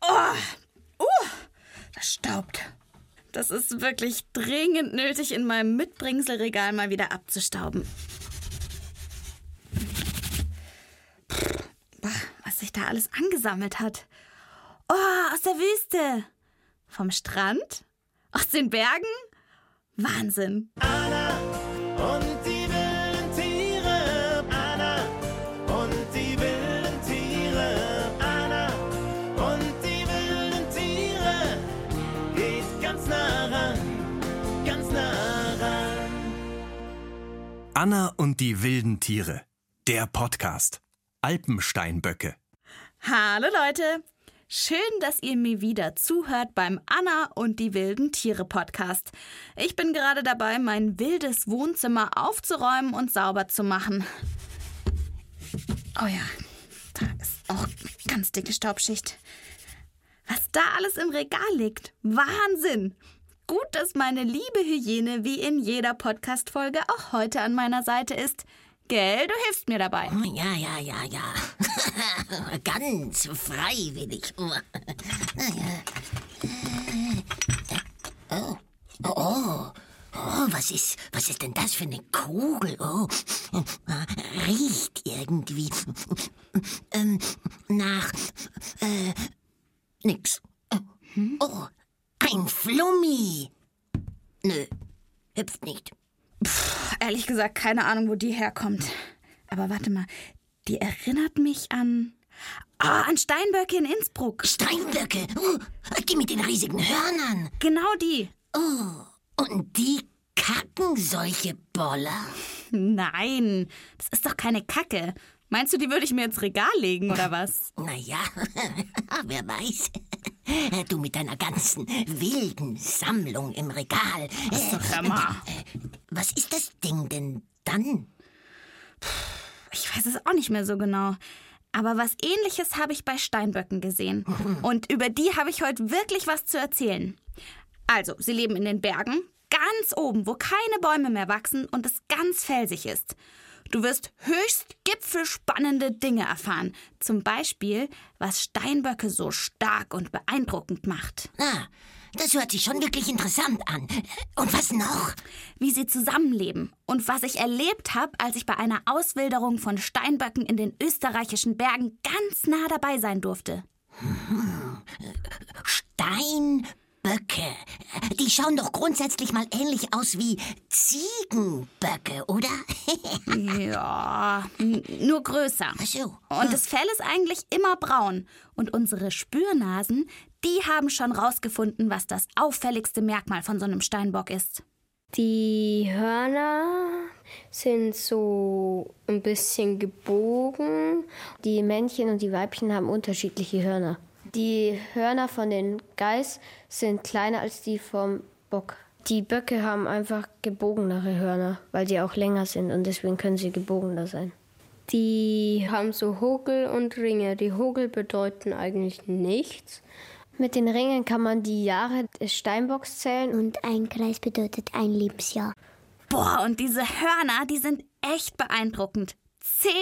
Oh, uh, das staubt. Das ist wirklich dringend nötig, in meinem Mitbringselregal mal wieder abzustauben. Was sich da alles angesammelt hat. Oh, aus der Wüste. Vom Strand? Aus den Bergen? Wahnsinn. Anna Anna und die wilden Tiere. Der Podcast. Alpensteinböcke. Hallo Leute. Schön, dass ihr mir wieder zuhört beim Anna und die wilden Tiere Podcast. Ich bin gerade dabei, mein wildes Wohnzimmer aufzuräumen und sauber zu machen. Oh ja, da ist auch ganz dicke Staubschicht. Was da alles im Regal liegt. Wahnsinn! Gut, dass meine liebe Hygiene wie in jeder Podcast-Folge auch heute an meiner Seite ist. Gell, du hilfst mir dabei. Oh, Ja, ja, ja, ja. Ganz freiwillig. Oh, oh, oh, oh, was ist, was ist denn das für eine Kugel? Oh, riecht irgendwie ähm, nach äh, nix. Oh, Flummi. Nö, hüpft nicht. Ehrlich gesagt, keine Ahnung, wo die herkommt. Aber warte mal, die erinnert mich an. Ah, an Steinböcke in Innsbruck. Steinböcke, oh, die mit den riesigen Hörnern. Genau die. Und die kacken solche Boller? Nein, das ist doch keine Kacke. Meinst du, die würde ich mir ins Regal legen oder was? Naja, wer weiß. Du mit deiner ganzen wilden Sammlung im Regal. Hammer. Äh, Was ist das Ding denn dann? Ich weiß es auch nicht mehr so genau. Aber was ähnliches habe ich bei Steinböcken gesehen. Und über die habe ich heute wirklich was zu erzählen. Also, sie leben in den Bergen, ganz oben, wo keine Bäume mehr wachsen und es ganz felsig ist. Du wirst höchst gipfelspannende Dinge erfahren. Zum Beispiel, was Steinböcke so stark und beeindruckend macht. Ah, das hört sich schon wirklich interessant an. Und was noch? wie sie zusammenleben und was ich erlebt habe, als ich bei einer Auswilderung von Steinböcken in den österreichischen Bergen ganz nah dabei sein durfte. Steinböcke. Die schauen doch grundsätzlich mal ähnlich aus wie Ziegenböcke, oder? Ja, nur größer. Ach so. Und das Fell ist eigentlich immer braun. Und unsere Spürnasen, die haben schon rausgefunden, was das auffälligste Merkmal von so einem Steinbock ist. Die Hörner sind so ein bisschen gebogen. Die Männchen und die Weibchen haben unterschiedliche Hörner. Die Hörner von den Geiß sind kleiner als die vom Bock. Die Böcke haben einfach gebogenere Hörner, weil die auch länger sind und deswegen können sie gebogener sein. Die haben so Hogel und Ringe. Die Hogel bedeuten eigentlich nichts. Mit den Ringen kann man die Jahre des Steinbocks zählen Und ein Kreis bedeutet ein Lebensjahr. Boah, und diese Hörner, die sind echt beeindruckend. Zehn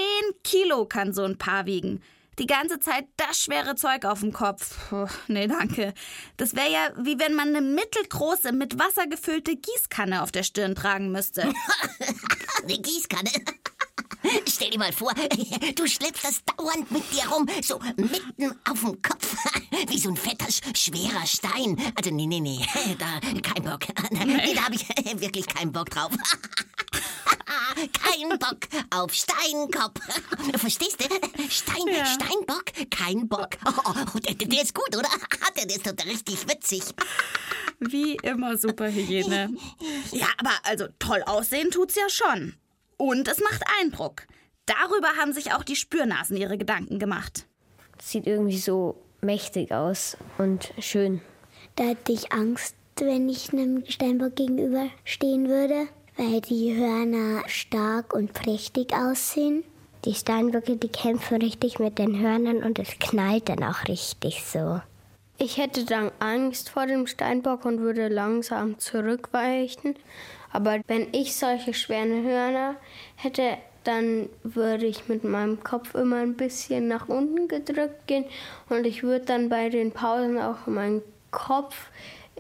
Kilo kann so ein Paar wiegen. Die ganze Zeit das schwere Zeug auf dem Kopf. Puh, nee, danke. Das wäre ja wie wenn man eine mittelgroße, mit Wasser gefüllte Gießkanne auf der Stirn tragen müsste. Eine Gießkanne. Stell dir mal vor, du schleppst das dauernd mit dir rum, so mitten auf dem Kopf, wie so ein fetter, sch- schwerer Stein. Also nee, nee, nee, da kein Bock. Nee, da habe ich wirklich keinen Bock drauf. Kein Bock auf Steinkopf. Verstehst du? Stein, Ja. Steinbock, kein Bock. Oh, oh, der, der ist gut, oder? Der ist doch richtig witzig. Wie immer Superhygiene. Ja, aber also toll aussehen tut's ja schon. Und es macht Eindruck. Darüber haben sich auch die Spürnasen ihre Gedanken gemacht. Sieht irgendwie so mächtig aus und schön. Da hätte ich Angst, wenn ich einem Steinbock gegenüberstehen würde, weil die Hörner stark und prächtig aussehen. Die Steinböcke, die kämpfen richtig mit den Hörnern und es knallt dann auch richtig so. Ich hätte dann Angst vor dem Steinbock und würde langsam zurückweichen. Aber wenn ich solche schweren Hörner hätte, dann würde ich mit meinem Kopf immer ein bisschen nach unten gedrückt gehen und ich würde dann bei den Pausen auch meinen Kopf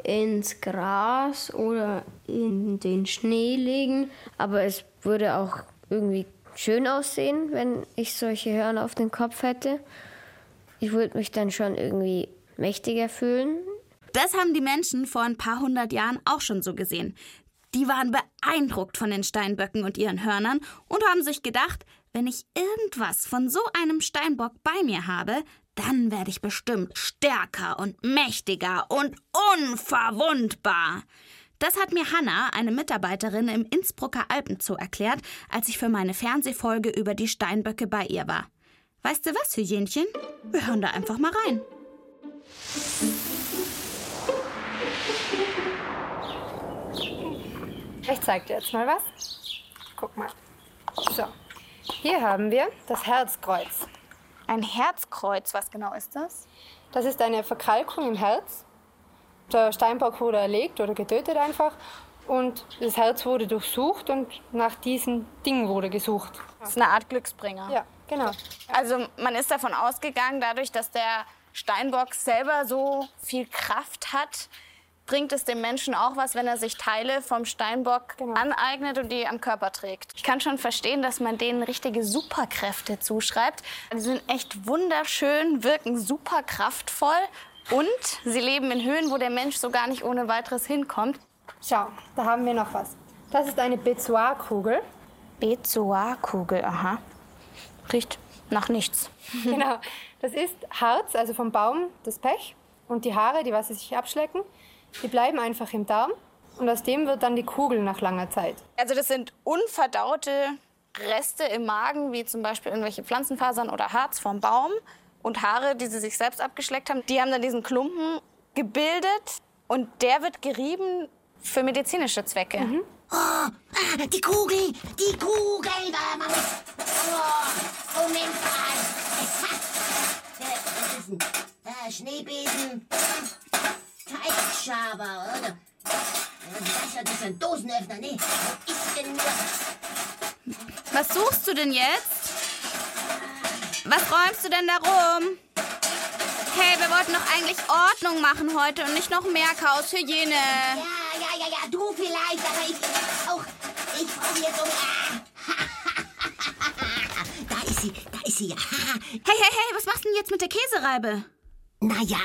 ins Gras oder in den Schnee legen. Aber es würde auch irgendwie schön aussehen, wenn ich solche Hörner auf dem Kopf hätte. Ich würde mich dann schon irgendwie mächtiger fühlen. Das haben die Menschen vor ein paar hundert Jahren auch schon so gesehen. Die waren beeindruckt von den Steinböcken und ihren Hörnern und haben sich gedacht, wenn ich irgendwas von so einem Steinbock bei mir habe, dann werde ich bestimmt stärker und mächtiger und unverwundbar. Das hat mir Hanna, eine Mitarbeiterin im Innsbrucker Alpenzoo, erklärt, als ich für meine Fernsehfolge über die Steinböcke bei ihr war. Weißt du was, Hyänchen? Wir hören da einfach mal rein. Ich zeig dir jetzt mal was. Guck mal. So, hier haben wir das Herzkreuz. Ein Herzkreuz, was genau ist das? Das ist eine Verkalkung im Herz. Der Steinbock wurde erlegt oder getötet einfach. Und das Herz wurde durchsucht und nach diesem Ding wurde gesucht. Das ist eine Art Glücksbringer. Ja, genau. Also man ist davon ausgegangen, dadurch, dass der Steinbock selber so viel Kraft hat, bringt es dem Menschen auch was, wenn er sich Teile vom Steinbock Genau. aneignet und die am Körper trägt. Ich kann schon verstehen, dass man denen richtige Superkräfte zuschreibt. Die sind echt wunderschön, wirken super kraftvoll und sie leben in Höhen, wo der Mensch so gar nicht ohne weiteres hinkommt. Schau, da haben wir noch was. Das ist eine Bezoarkugel. Bezoarkugel, aha. Riecht nach nichts. genau. Das ist Harz, also vom Baum, das Pech. Und die Haare, die was sie sich abschlecken, die bleiben einfach im Darm. Und aus dem wird dann die Kugel nach langer Zeit. Also das sind unverdaute Reste im Magen, wie zum Beispiel irgendwelche Pflanzenfasern oder Harz vom Baum und Haare, die sie sich selbst abgeschleckt haben. Die haben dann diesen Klumpen gebildet und der wird gerieben für medizinische Zwecke. Ah, die Kugel, die Kugel, da, Mama. Oh, Moment mal. Äh? Äh, Schneebesen. Teigschaber, oder? Ja, das, ja, das ist ein Dosenöffner, ne? Wo ist denn nur... Was suchst du denn jetzt? Was räumst du denn da rum? Hey, wir wollten doch eigentlich Ordnung machen heute und nicht noch mehr Chaos, Hygiene. Ja, ja, ja, ja, du vielleicht, aber ich auch. Ich brauche jetzt um... Ah. Da ist sie, da ist sie, ja. Hey, hey, hey, was machst du denn jetzt mit der Käsereibe? Naja,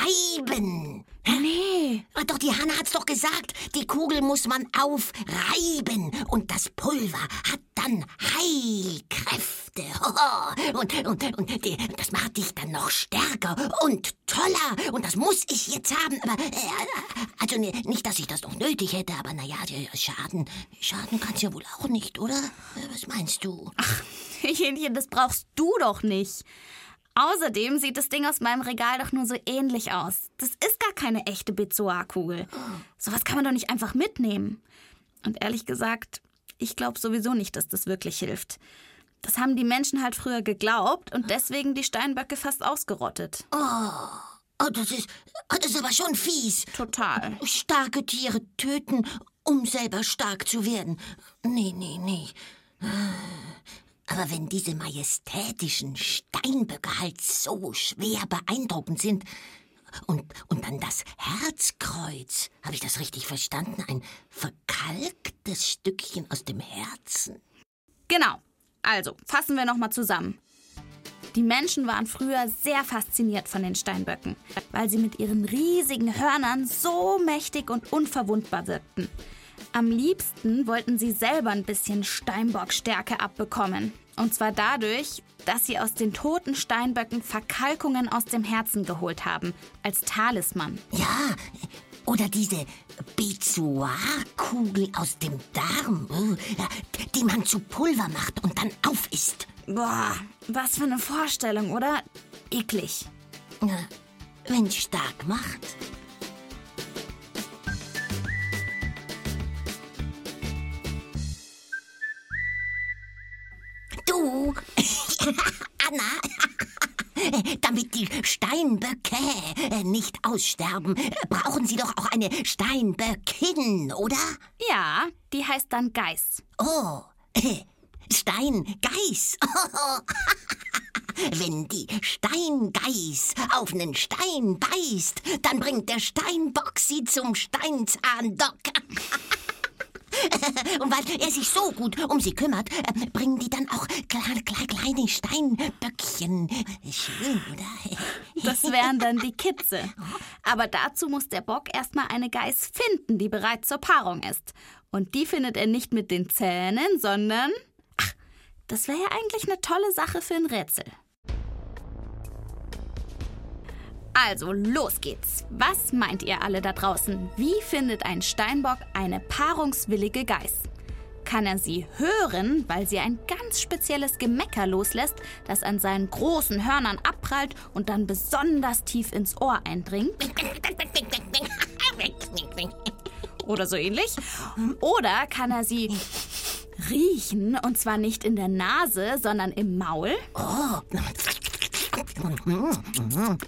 reiben. Nee. Ah, Doch, die Hanna hat's doch gesagt. Die Kugel muss man aufreiben. Und das Pulver hat dann Heilkräfte. Und, und, und das macht dich dann noch stärker und toller. Und das muss ich jetzt haben. Aber, äh, also nicht, dass ich das noch nötig hätte, aber naja, Schaden, Schaden kann's ja wohl auch nicht, oder? Äh, Was meinst du? Hähnchen, das brauchst du doch nicht. Außerdem sieht das Ding aus meinem Regal doch nur so ähnlich aus. Das ist gar keine echte Bezoar-Kugel. Sowas kann man doch nicht einfach mitnehmen. Und ehrlich gesagt, ich glaube sowieso nicht, dass das wirklich hilft. Das haben die Menschen halt früher geglaubt und deswegen die Steinböcke fast ausgerottet. Oh, das ist, oh, das ist aber schon fies. Total. Starke Tiere töten, um selber stark zu werden. Nee, nee, nee. Aber wenn diese majestätischen Steinböcke halt so schwer beeindruckend sind, und, und dann das Herzkreuz, habe ich das richtig verstanden? Ein verkalktes Stückchen aus dem Herzen. Genau. Also, fassen wir nochmal zusammen. Die Menschen waren früher sehr fasziniert von den Steinböcken, weil sie mit ihren riesigen Hörnern so mächtig und unverwundbar wirkten. Am liebsten wollten sie selber ein bisschen Steinbockstärke abbekommen. Und zwar dadurch, dass sie aus den toten Steinböcken Verkalkungen aus dem Herzen geholt haben, als Talisman. Ja, oder diese Bezoar-Kugel aus dem Darm, äh, die man zu Pulver macht und dann aufisst. Boah, was für eine Vorstellung, oder? Eklig. Wenn stark macht. Du, Anna, damit die Steinböcke äh, nicht aussterben, brauchen sie doch auch eine Steinböckin, oder? Ja, die heißt dann Geiß. Oh, Steingeiß. Wenn die Steingeiß auf nen Stein beißt, dann bringt der Steinbock sie zum Steinzahndock. Und weil er sich so gut um sie kümmert, äh, bringen die dann auch kleine, Steinböckchen. Schön, oder? Das wären dann die Kitze. Aber dazu muss der Bock erstmal eine Geiß finden, die bereit zur Paarung ist. Und die findet er nicht mit den Zähnen, sondern. Ach, das wäre ja eigentlich eine tolle Sache für ein Rätsel. Also, los geht's. Was meint ihr alle da draußen? Wie findet ein Steinbock eine paarungswillige Geiß? Kann er sie hören, weil sie ein ganz spezielles Gemecker loslässt, das an seinen großen Hörnern abprallt und dann besonders tief ins Ohr eindringt? Oder so ähnlich? Oder kann er sie riechen, und zwar nicht in der Nase, sondern im Maul?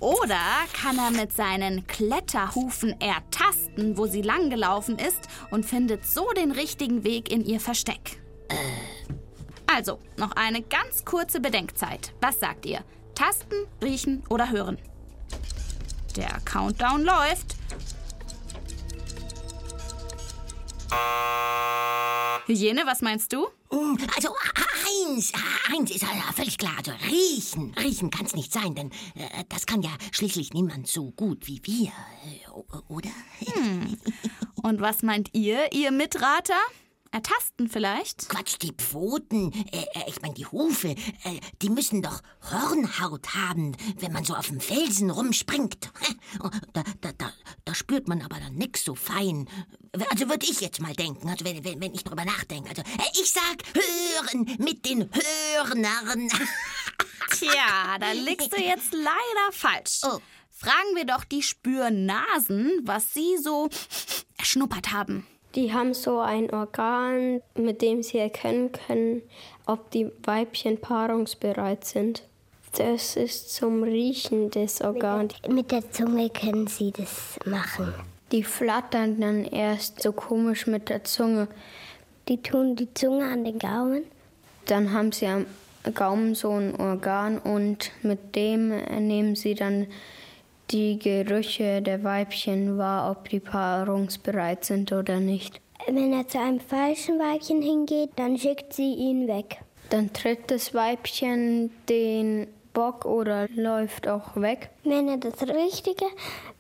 Oder kann er mit seinen Kletterhufen ertasten, wo sie langgelaufen ist und findet so den richtigen Weg in ihr Versteck? Also, noch eine ganz kurze Bedenkzeit. Was sagt ihr? Tasten, riechen oder hören? Der Countdown läuft. Hygiene, was meinst du? Also eins, eins ist völlig klar. Also riechen, riechen kann es nicht sein, denn äh, das kann ja schließlich niemand so gut wie wir, äh, oder? Und was meint ihr, ihr Mitrater? Ertasten vielleicht? Quatsch, die Pfoten, äh, äh, ich meine die Hufe, äh, die müssen doch Hornhaut haben, wenn man so auf dem Felsen rumspringt. Oh, Da, da, da, da spürt man aber dann nix so fein. Also würde ich jetzt mal denken, also wenn, wenn, wenn ich drüber nachdenke. Also äh, ich sag hören mit den Hörnern. Tja, da liegst du jetzt leider falsch. Oh. Fragen wir doch die Spürnasen, was sie so erschnuppert haben. Die haben so ein Organ, mit dem sie erkennen können, ob die Weibchen paarungsbereit sind. Das ist zum Riechen des Organs. Mit der Zunge können sie das machen. Die flattern dann erst so komisch mit der Zunge. Die tun die Zunge an den Gaumen. Dann haben sie am Gaumen so ein Organ und mit dem nehmen sie dann die Gerüche der Weibchen wahr, ob die paarungsbereit sind oder nicht. Wenn er zu einem falschen Weibchen hingeht, dann schickt sie ihn weg. Dann tritt das Weibchen den Bock oder läuft auch weg. Wenn er das richtige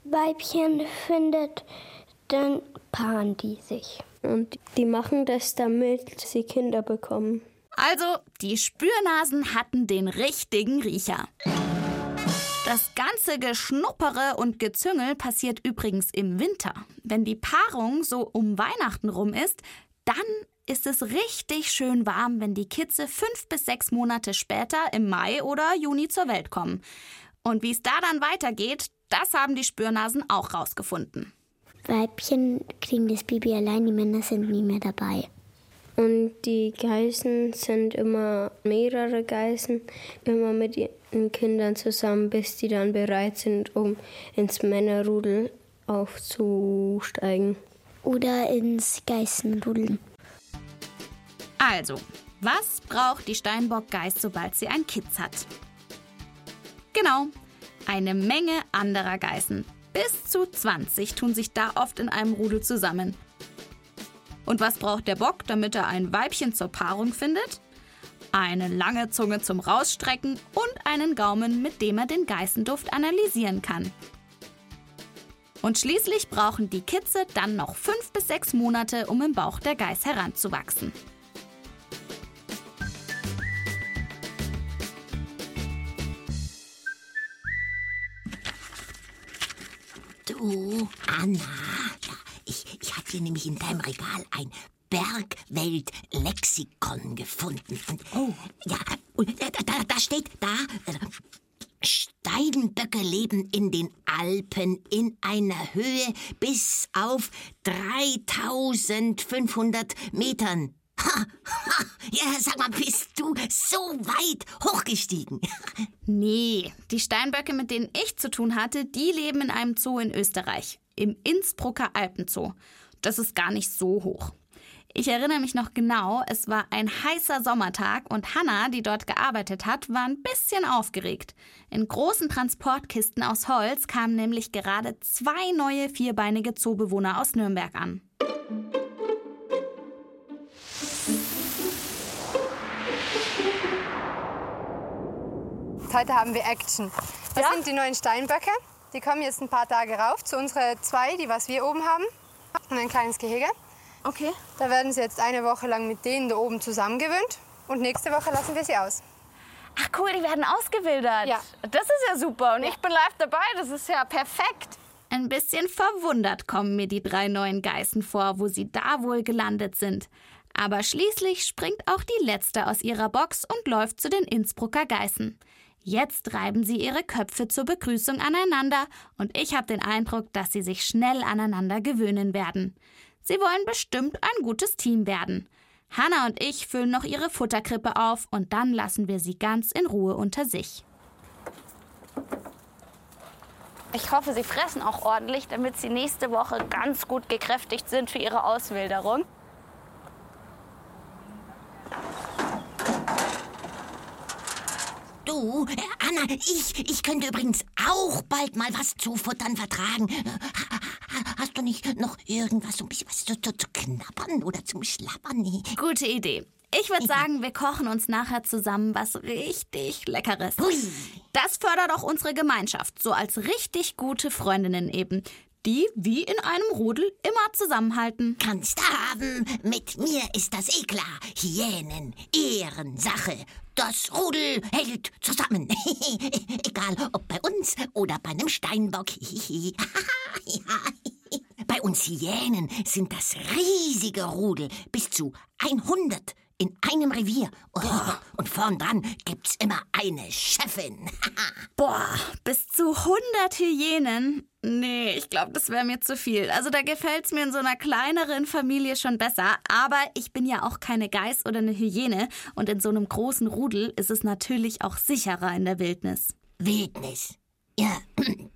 Weibchen findet, dann paaren die sich. Und die machen das, damit sie Kinder bekommen. Also, die Spürnasen hatten den richtigen Riecher. Das ganze Geschnuppere und Gezüngel passiert übrigens im Winter. Wenn die Paarung so um Weihnachten rum ist, dann ist es richtig schön warm, wenn die Kitze fünf bis sechs Monate später im Mai oder Juni zur Welt kommen. Und wie es da dann weitergeht, das haben die Spürnasen auch rausgefunden. Weibchen kriegen das Baby allein, die Männer sind nie mehr dabei. Und die Geißen sind immer mehrere Geißen, immer mit ihren Kindern zusammen, bis die dann bereit sind, um ins Männerrudel aufzusteigen. Oder ins Geißenrudeln. Also, was braucht die Steinbock-Geiß, sobald sie ein Kitz hat? Genau, eine Menge anderer Geißen. Bis zu 20 tun sich da oft in einem Rudel zusammen. Und was braucht der Bock, damit er ein Weibchen zur Paarung findet? Eine lange Zunge zum Rausstrecken und einen Gaumen, mit dem er den Geißenduft analysieren kann. Und schließlich brauchen die Kitze dann noch fünf bis sechs Monate, um im Bauch der Geiß heranzuwachsen. Du, Anna, ich, ich habe hier nämlich in deinem Regal ein Bergwelt-Lexikon gefunden. Und, oh. Ja, und da, da, da steht da, Steinböcke leben in den Alpen in einer Höhe bis auf 3500 Metern. Ha, ha, ja, sag mal, bist du so weit hochgestiegen? Nee, die Steinböcke, mit denen ich zu tun hatte, die leben in einem Zoo in Österreich, im Innsbrucker Alpenzoo. Das ist gar nicht so hoch. Ich erinnere mich noch genau, es war ein heißer Sommertag und Hannah, die dort gearbeitet hat, war ein bisschen aufgeregt. In großen Transportkisten aus Holz kamen nämlich gerade zwei neue vierbeinige Zoobewohner aus Nürnberg an. Heute haben wir Action. Das sind die neuen Steinböcke. Die kommen jetzt ein paar Tage rauf zu unseren zwei, die was wir oben haben. Und ein kleines Gehege. Okay. Da werden sie jetzt eine Woche lang mit denen da oben zusammengewöhnt. Und nächste Woche lassen wir sie aus. Ach cool, die werden ausgewildert. Ja. Das ist ja super und ich bin live dabei. Das ist ja perfekt. Ein bisschen verwundert kommen mir die drei neuen Geißen vor, wo sie da wohl gelandet sind. Aber schließlich springt auch die letzte aus ihrer Box und läuft zu den Innsbrucker Geißen. Jetzt reiben sie ihre Köpfe zur Begrüßung aneinander und ich habe den Eindruck, dass sie sich schnell aneinander gewöhnen werden. Sie wollen bestimmt ein gutes Team werden. Hanna und ich füllen noch ihre Futterkrippe auf und dann lassen wir sie ganz in Ruhe unter sich. Ich hoffe, Sie fressen auch ordentlich, damit Sie nächste Woche ganz gut gekräftigt sind für Ihre Auswilderung. Du, äh, Anna, ich, ich könnte übrigens auch bald mal was zu futtern vertragen. Ha- ha- Hast du nicht noch irgendwas, so ein bisschen was zu, zu, zu knabbern oder zum Schlabbern? Gute Idee. Ich würde sagen, wir kochen uns nachher zusammen was richtig Leckeres. Hui. Das fördert auch unsere Gemeinschaft, so als richtig gute Freundinnen eben, die wie in einem Rudel immer zusammenhalten. Kannst haben. Mit mir ist das eh klar. Hyänen, Ehrensache. Das Rudel hält zusammen. Egal, ob bei uns oder bei einem Steinbock. bei uns Hyänen sind das riesige Rudel. Bis zu 100 in einem Revier. Oh, und vorn dran gibt's immer eine Chefin. Boah, bis zu 100 Hyänen? Nee, ich glaube, das wäre mir zu viel. Also da gefällt's mir in so einer kleineren Familie schon besser. Aber ich bin ja auch keine Geiß oder eine Hyäne. Und in so einem großen Rudel ist es natürlich auch sicherer in der Wildnis. Wildnis. Ja.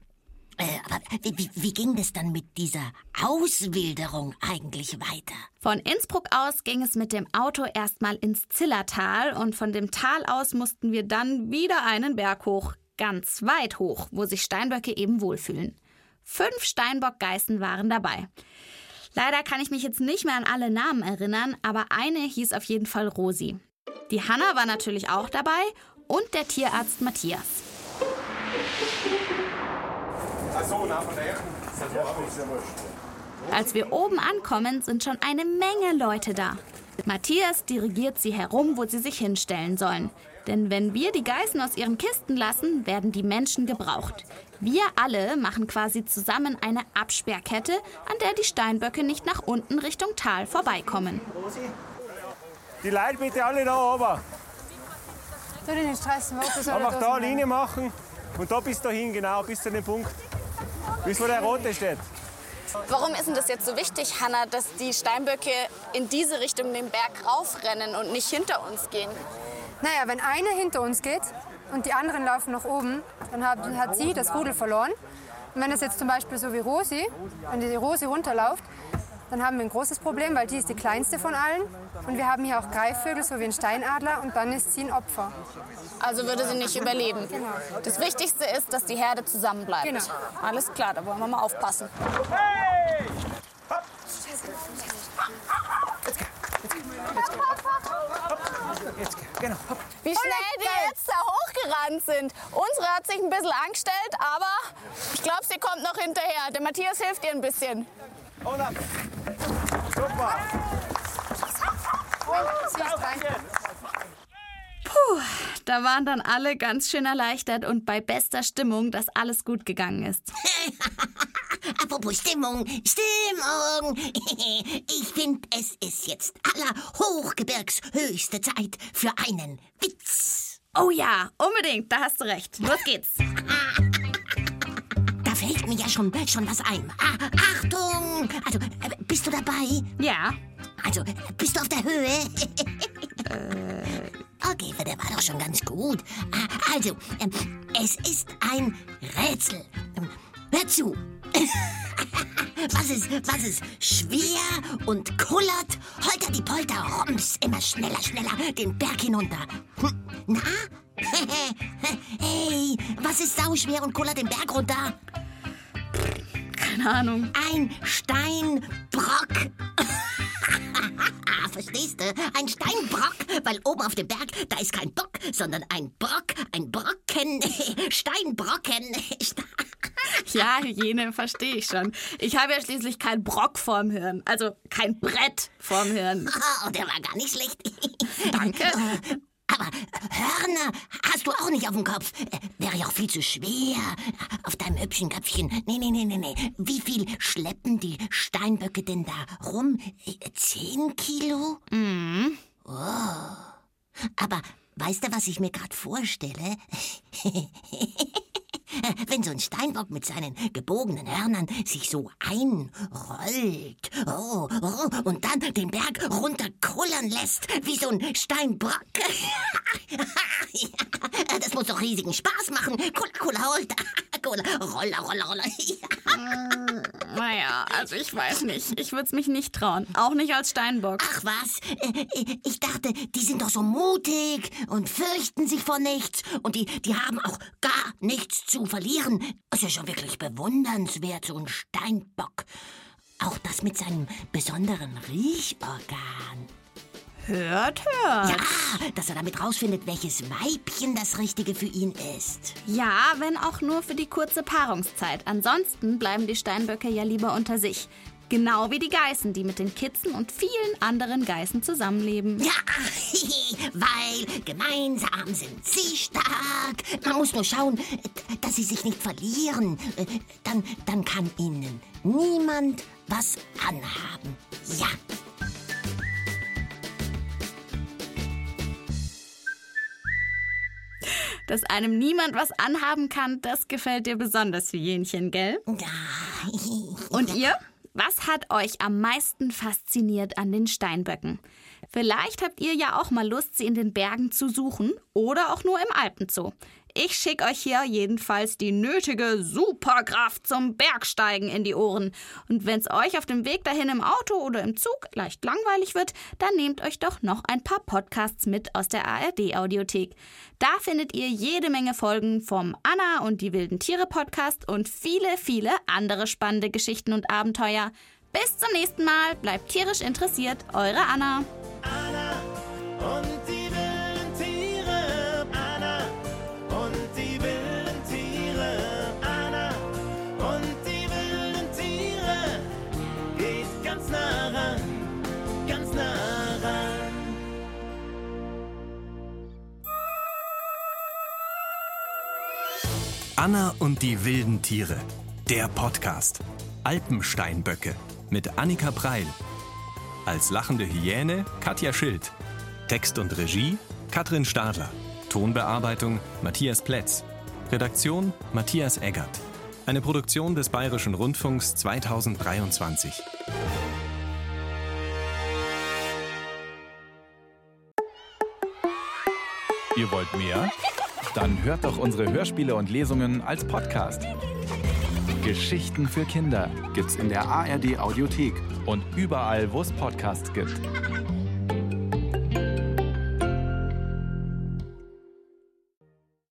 Äh, aber wie, wie, ging das dann mit dieser Auswilderung eigentlich weiter? Von Innsbruck aus ging es mit dem Auto erstmal ins Zillertal und von dem Tal aus mussten wir dann wieder einen Berg hoch, ganz weit hoch, wo sich Steinböcke eben wohlfühlen. Fünf Steinbockgeißen waren dabei. Leider kann ich mich jetzt nicht mehr an alle Namen erinnern, aber eine hieß auf jeden Fall Rosi. Die Hanna war natürlich auch dabei und der Tierarzt Matthias. Als wir oben ankommen, sind schon eine Menge Leute da. Matthias dirigiert sie herum, wo sie sich hinstellen sollen. Denn wenn wir die Geißen aus ihren Kisten lassen, werden die Menschen gebraucht. Wir alle machen quasi zusammen eine Absperrkette, an der die Steinböcke nicht nach unten Richtung Tal vorbeikommen. Die Leute bitte alle da oben. Du den soll Einfach da eine Linie machen und da bis dahin, genau, bis zu dem Punkt. Bis wo der rote steht. Warum ist denn das jetzt so wichtig, Hanna, dass die Steinböcke in diese Richtung den Berg raufrennen und nicht hinter uns gehen? Naja, wenn eine hinter uns geht und die anderen laufen nach oben, dann hat, hat sie das Rudel verloren. Und wenn es jetzt zum Beispiel so wie Rosi, wenn die Rosi runterläuft, dann haben wir ein großes Problem, weil die ist die kleinste von allen. Und wir haben hier auch Greifvögel, so wie ein Steinadler, und dann ist sie ein Opfer. Also würde sie nicht überleben. Das Wichtigste ist, dass die Herde zusammenbleibt. Genau. Alles klar, da wollen wir mal aufpassen. Genau. Wie schnell die jetzt da hochgerannt sind. Unsere hat sich ein bisschen angestellt, aber ich glaube, sie kommt noch hinterher. Der Matthias hilft ihr ein bisschen. Ab. Super. Rein. Da waren dann alle ganz schön erleichtert und bei bester Stimmung, dass alles gut gegangen ist. Apropos Stimmung, Stimmung. Ich finde, es ist jetzt aller Hochgebirgs höchste Zeit für einen Witz. Oh ja, unbedingt, da hast du recht. Los geht's. Ja schon, schon was ein. Ah, Achtung! Also, äh, bist du dabei? Ja, Also, bist du auf der Höhe? Okay, der war doch schon ganz gut. Ah, Also, ähm, es ist ein Rätsel. Hör zu. Was ist, was ist schwer und kullert? Holter die Polter, rums, immer schneller, schneller, den Berg hinunter. Hm, Na? hey, was ist sauschwer und kullert den Berg runter? Keine Ahnung. Ein Steinbrock. Verstehst du? Ein Steinbrock, weil oben auf dem Berg, da ist kein Bock, sondern ein Brock, ein Brocken, Steinbrocken. Ja, Hygiene, verstehe ich schon. Ich habe ja schließlich kein Brock vorm Hirn. Also kein Brett vorm Hirn. Oh, der war gar nicht schlecht. Danke. Aber Hörner hast du auch nicht auf dem Kopf. Äh, Wäre ja auch viel zu schwer. Auf deinem hübschen Köpfchen. Nee, nee, nee, nee, nee. Wie viel schleppen die Steinböcke denn da rum? Äh, Zehn Kilo? Mhm. Oh. Aber weißt du, was ich mir gerade vorstelle? Wenn so ein Steinbock mit seinen gebogenen Hörnern sich so einrollt oh, oh, und dann den Berg runterkullern lässt, wie so ein Steinbrock. das muss doch riesigen Spaß machen. Kuller, kuller, holter, kuller, roller, roller, roller. Naja, also ich weiß nicht. Ich würde es mich nicht trauen. Auch nicht als Steinbock. Ach was, Äh, ich dachte, die sind doch so mutig und fürchten sich vor nichts und die, die haben auch gar nichts zu verlieren. Das ist ja schon wirklich bewundernswert, so ein Steinbock. Auch das mit seinem besonderen Riechorgan. Hört, hört. Ja, dass er damit rausfindet, welches Weibchen das Richtige für ihn ist. Ja, wenn auch nur für die kurze Paarungszeit. Ansonsten bleiben die Steinböcke ja lieber unter sich. Genau wie die Geißen, die mit den Kitzen und vielen anderen Geißen zusammenleben. Ja, weil gemeinsam sind sie stark. Man muss nur schauen, dass sie sich nicht verlieren. Dann, dann kann ihnen niemand was anhaben. Ja. Dass einem niemand was anhaben kann, das gefällt dir besonders, Hyänchen, gell? Und ihr? Was hat euch am meisten fasziniert an den Steinböcken? Vielleicht habt ihr ja auch mal Lust, sie in den Bergen zu suchen oder auch nur im Alpenzoo. Ich schicke euch hier jedenfalls die nötige Superkraft zum Bergsteigen in die Ohren. Und wenn es euch auf dem Weg dahin im Auto oder im Zug leicht langweilig wird, dann nehmt euch doch noch ein paar Podcasts mit aus der ARD-Audiothek. Da findet ihr jede Menge Folgen vom Anna und die wilden Tiere Podcast und viele, viele andere spannende Geschichten und Abenteuer. Bis zum nächsten Mal. Bleibt tierisch interessiert. Eure Anna. Anna Anna und die wilden Tiere. Der Podcast. Alpensteinböcke mit Annika Preil. Als lachende Hyäne Katja Schild. Text und Regie Katrin Stadler. Tonbearbeitung Matthias Plätz. Redaktion Matthias Eggert. Eine Produktion des Bayerischen Rundfunks 2023. Ihr wollt mehr? Dann hört doch unsere Hörspiele und Lesungen als Podcast. Geschichten für Kinder gibt's in der ARD Audiothek und überall, wo es Podcasts gibt.